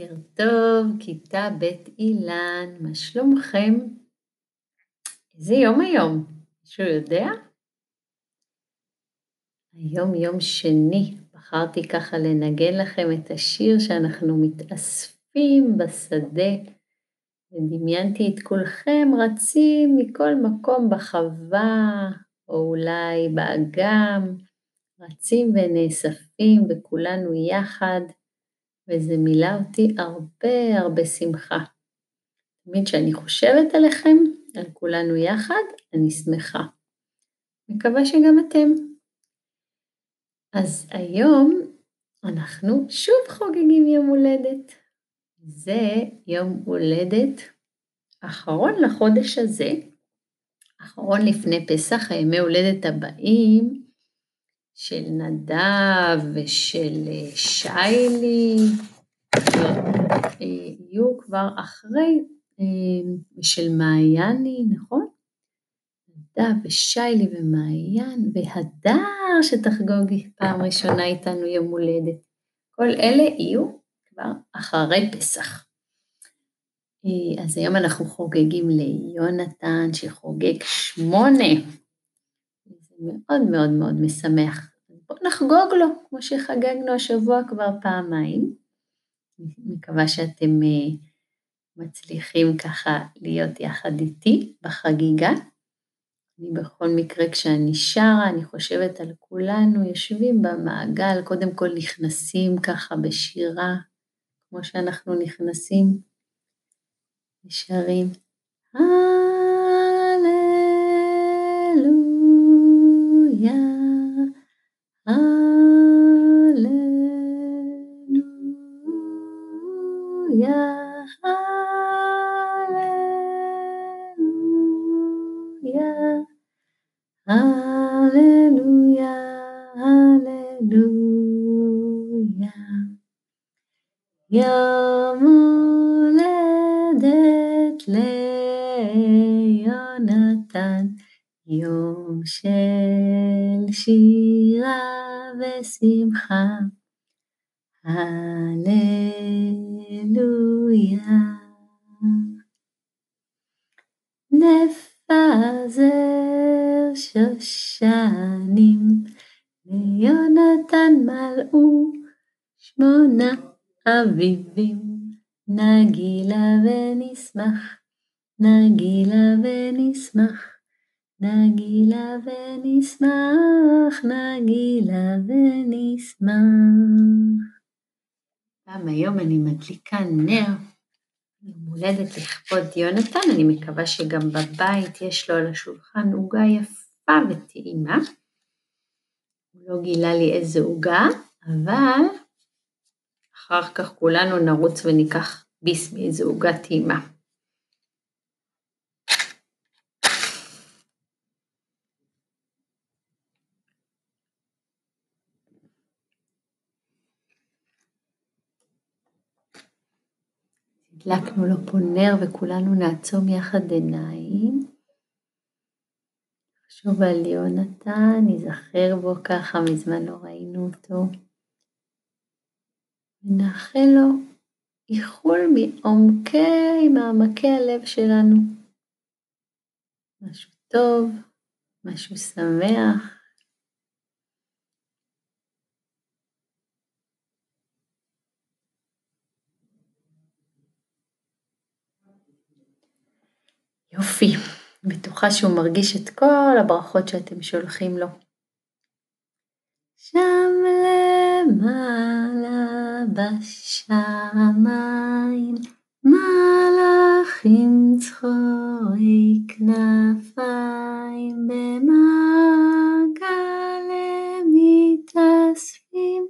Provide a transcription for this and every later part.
בוקר טוב, כיתה ב' אילן, מה שלומכם? איזה יום היום? מישהו יודע? היום יום שני, בחרתי ככה לנגן לכם את השיר שאנחנו מתאספים בשדה, ודמיינתי את כולכם רצים מכל מקום בחווה, או אולי באגם, רצים ונאספים וכולנו יחד. וזה מילא אותי הרבה הרבה שמחה. תמיד כשאני חושבת עליכם, על כולנו יחד, אני שמחה. מקווה שגם אתם. אז היום אנחנו שוב חוגגים יום הולדת. זה יום הולדת אחרון לחודש הזה, אחרון לפני פסח, הימי הולדת הבאים, של נדב ושל אה, שיילי, אה, יהיו כבר אחרי, אה, ושל מעייני, נכון? נדב ושיילי ומעיין והדר שתחגוג פעם ראשונה איתנו יום הולדת. כל אלה יהיו כבר אחרי פסח. אז היום אנחנו חוגגים ליונתן שחוגג שמונה. מאוד מאוד מאוד משמח. בואו נחגוג לו, כמו שחגגנו השבוע כבר פעמיים. מקווה שאתם אה, מצליחים ככה להיות יחד איתי בחגיגה. אני בכל מקרה כשאני שרה, אני חושבת על כולנו יושבים במעגל, קודם כל נכנסים ככה בשירה, כמו שאנחנו נכנסים, ושרים. הללויה, יום הולדת ליונתן, יום של שירה ושמחה. הללויה. נפזר שושנים, ליונתן מלאו שמונה אביבים, נגילה ונשמח, נגילה ונשמח, נגילה ונשמח, נגילה ונשמח. גם היום אני מדליקה נר יום הולדת לכבוד יונתן, אני מקווה שגם בבית יש לו על השולחן עוגה יפה וטעימה. הוא לא גילה לי איזה עוגה, אבל אחר כך כולנו נרוץ וניקח ביס מאיזה עוגה טעימה. הדלקנו לו פה נר וכולנו נעצום יחד עיניים. נחשוב על יונתן, נזכר בו ככה, מזמן לא ראינו אותו. ונאחל לו איחול מעומקי מעמקי הלב שלנו. משהו טוב, משהו שמח. יופי, בטוחה שהוא מרגיש את כל הברכות שאתם שולחים לו. שם למעלה בשמיים מלאכים צחורי כנפיים במעגל מתאספים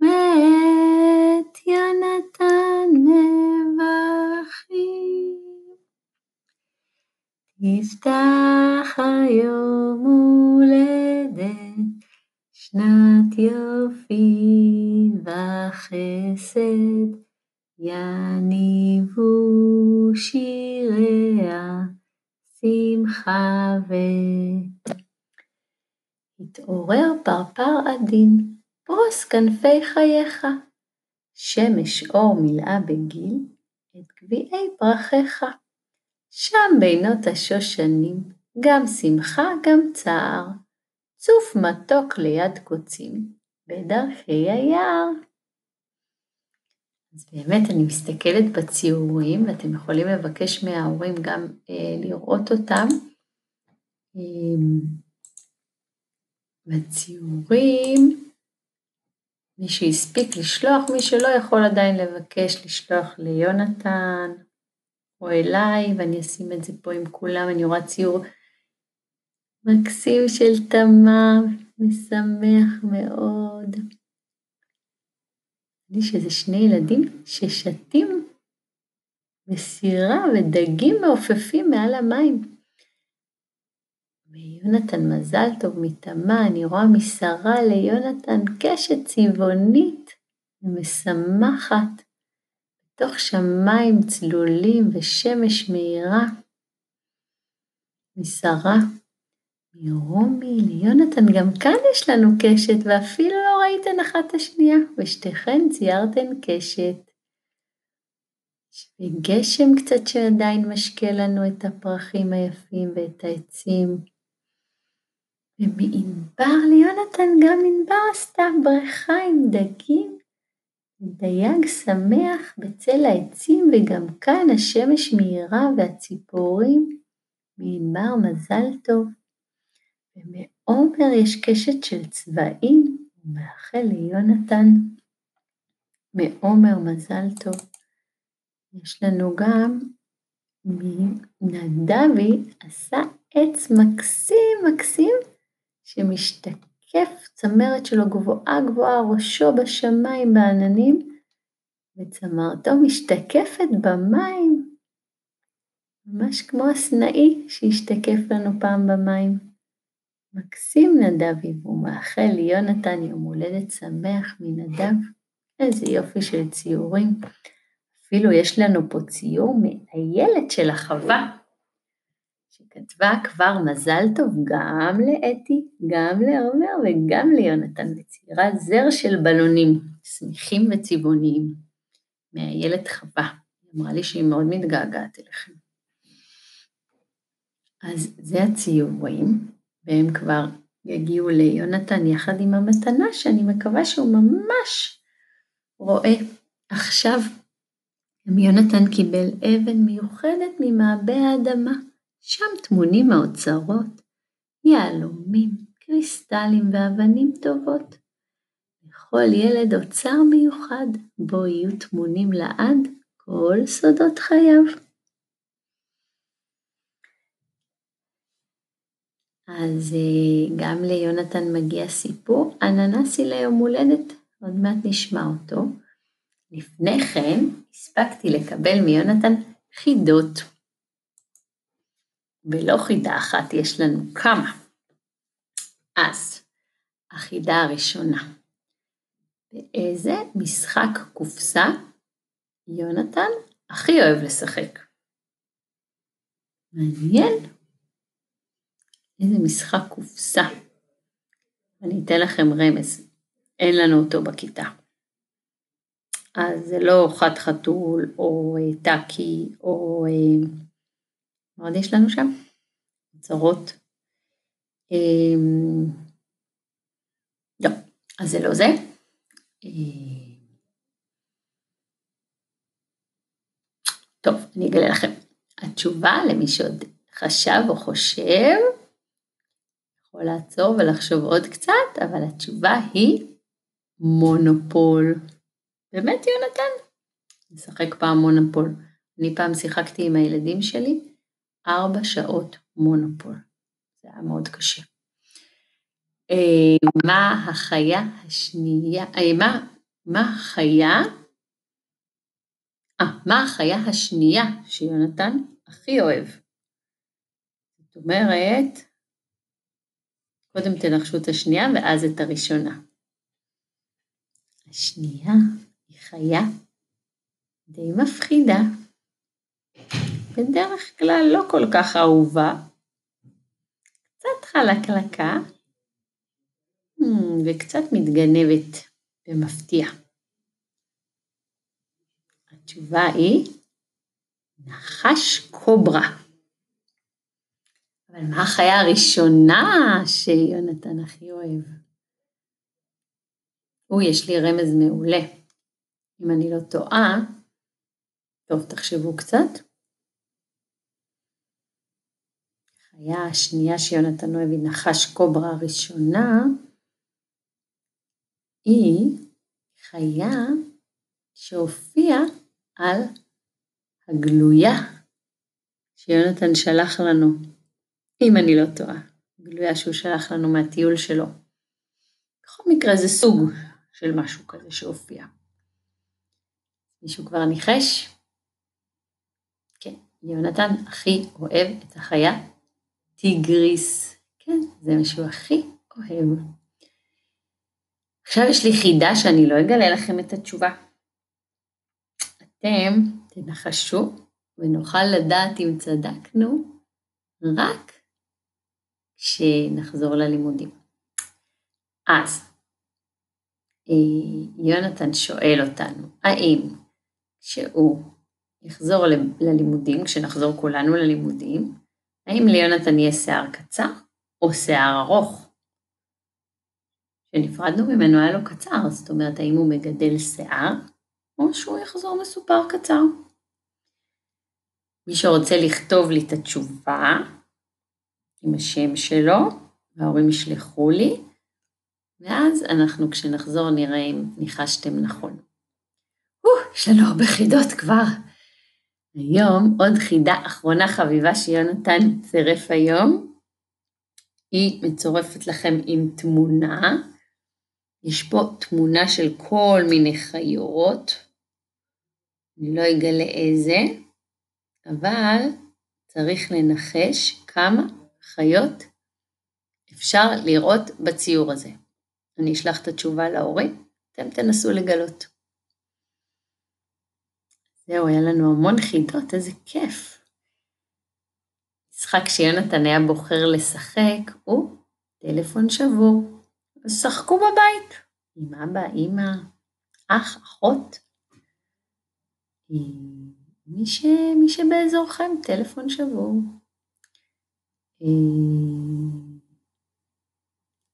ואת יונתן מברכים. יפתח היום הולדת, שנת יופי וחסד, יניבו שיריה, שמחה ו... התעורר פרפר עדין, פרוס כנפי חייך, שמש אור מילאה בגיל את גביעי פרחיך. שם בינות השושנים, גם שמחה גם צער, צוף מתוק ליד קוצים, בדרכי היער. אז באמת אני מסתכלת בציורים, ואתם יכולים לבקש מההורים גם אה, לראות אותם. אה, בציורים, מי שהספיק לשלוח, מי שלא יכול עדיין לבקש לשלוח ליונתן או אליי, ואני אשים את זה פה עם כולם, אני רואה ציור מקסים של תמר, משמח מאוד. לי שזה שני ילדים ששתים בסירה ודגים מעופפים מעל המים. ויונתן מזל טוב מתמה, אני רואה משרה ליונתן קשת צבעונית ומשמחת, בתוך שמיים צלולים ושמש מאירה. משרה מרומי ליונתן, גם כאן יש לנו קשת, ואפילו לא ראיתן אחת השנייה, ושתיכן ציירתן קשת. וגשם קצת שעדיין משקה לנו את הפרחים היפים ואת העצים. ומענבר ליונתן גם ענבר עשתה בריכה עם דגים, דייג שמח בצל העצים, וגם כאן השמש מאירה והציפורים מענבר מזל טוב. ומעומר יש קשת של צבעים, ומאחל ליונתן מעומר מזל טוב. יש לנו גם מנדבי עשה עץ מקסים מקסים שמשתקף, צמרת שלו גבוהה גבוהה, ראשו בשמיים בעננים, וצמרתו משתקפת במים, ממש כמו הסנאי שהשתקף לנו פעם במים. מקסים נדבי, והוא מאחל ליונתן יום הולדת שמח מנדב. איזה יופי של ציורים. אפילו יש לנו פה ציור מאיילת של החווה, שכתבה כבר מזל טוב גם לאתי, גם לעומר וגם ליונתן, וציירה זר של בלונים, שמחים וצבעוניים, מאיילת חווה. אמרה לי שהיא מאוד מתגעגעת אליכם. אז זה הציורים, והם כבר יגיעו ליונתן יחד עם המתנה, שאני מקווה שהוא ממש רואה עכשיו. יונתן קיבל אבן מיוחדת ממעבה האדמה, שם טמונים האוצרות, יהלומים, קריסטלים ואבנים טובות. לכל ילד אוצר מיוחד, בו יהיו טמונים לעד כל סודות חייו. אז אה, גם ליונתן מגיע סיפור, אננסי ליום הולדת, עוד מעט נשמע אותו. לפני כן הספקתי לקבל מיונתן חידות. ולא חידה אחת, יש לנו כמה. אז, החידה הראשונה, באיזה משחק קופסה יונתן הכי אוהב לשחק? מעניין. איזה משחק קופסה. אני אתן לכם רמז, אין לנו אותו בכיתה. אז זה לא חד חתול או אה, טאקי או... אה, מה עוד יש לנו שם? צרות. אמ, לא, אז זה לא זה. אה, טוב, אני אגלה לכם. התשובה למי שעוד חשב או חושב, יכול לעצור ולחשוב עוד קצת, אבל התשובה היא מונופול. באמת, יונתן? נשחק פעם מונופול. אני פעם שיחקתי עם הילדים שלי ארבע שעות מונופול. זה היה מאוד קשה. אה, מה החיה השנייה, אה, מה, מה החיה, אה, מה החיה השנייה שיונתן הכי אוהב? זאת אומרת, קודם תנחשו את השנייה ואז את הראשונה. השנייה היא חיה די מפחידה. בדרך כלל לא כל כך אהובה, קצת חלקלקה hmm, וקצת מתגנבת במפתיע. התשובה היא נחש קוברה. אבל מה החיה הראשונה שיונתן הכי אוהב? הוא, יש לי רמז מעולה. אם אני לא טועה, טוב, תחשבו קצת. החיה השנייה שיונתן אוהב היא נחש קוברה הראשונה, היא חיה שהופיעה על הגלויה שיונתן שלח לנו, אם אני לא טועה, גלויה שהוא שלח לנו מהטיול שלו. בכל מקרה זה סוג של משהו כזה שהופיע. מישהו כבר ניחש? כן, יונתן הכי אוהב את החיה טיגריס. כן, זה מה שהוא הכי אוהב. עכשיו יש לי חידה שאני לא אגלה לכם את התשובה. אתם תנחשו ונוכל לדעת אם צדקנו רק כשנחזור ללימודים. אז, אה, יונתן שואל אותנו, האם כשהוא יחזור ללימודים, כשנחזור כולנו ללימודים, האם ליונתן יהיה שיער קצר או שיער ארוך? כשנפרדנו ממנו היה לו קצר, זאת אומרת, האם הוא מגדל שיער, או שהוא יחזור מסופר קצר. מי שרוצה לכתוב לי את התשובה עם השם שלו, וההורים ישלחו לי, ואז אנחנו כשנחזור נראה אם ניחשתם נכון. יש לנו הרבה חידות כבר. היום עוד חידה אחרונה חביבה שיונתן צירף היום. היא מצורפת לכם עם תמונה. יש פה תמונה של כל מיני חיות. אני לא אגלה איזה, אבל צריך לנחש כמה חיות אפשר לראות בציור הזה. אני אשלח את התשובה להורים, אתם תנסו לגלות. זהו, היה לנו המון חידות, איזה כיף. משחק שיונתן היה בוחר לשחק הוא טלפון שבור. שחקו בבית, עם אבא, אמא, אח, אחות. מי, ש... מי שבאזורכם, טלפון שבור.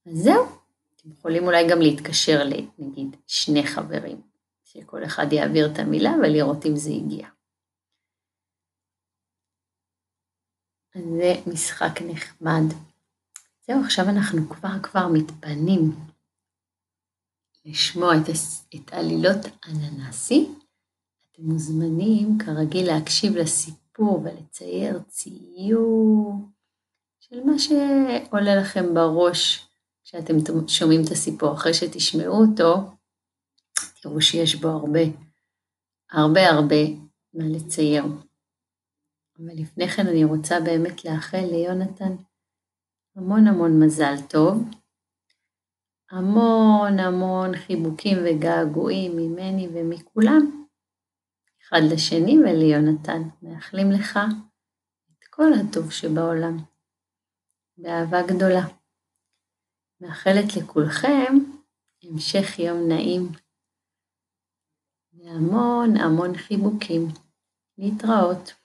אז זהו, אתם יכולים אולי גם להתקשר לנגיד שני חברים. שכל אחד יעביר את המילה ולראות אם זה הגיע. אז זה משחק נחמד. זהו, עכשיו אנחנו כבר כבר מתפנים לשמוע את, את עלילות אננסי. אתם מוזמנים כרגיל להקשיב לסיפור ולצייר ציור של מה שעולה לכם בראש כשאתם שומעים את הסיפור. אחרי שתשמעו אותו, תראו שיש בו הרבה, הרבה הרבה מה לצייר. אבל לפני כן אני רוצה באמת לאחל ליונתן המון המון מזל טוב, המון המון חיבוקים וגעגועים ממני ומכולם, אחד לשני וליונתן. מאחלים לך את כל הטוב שבעולם, באהבה גדולה. מאחלת לכולכם המשך יום נעים. והמון המון חיבוקים. להתראות.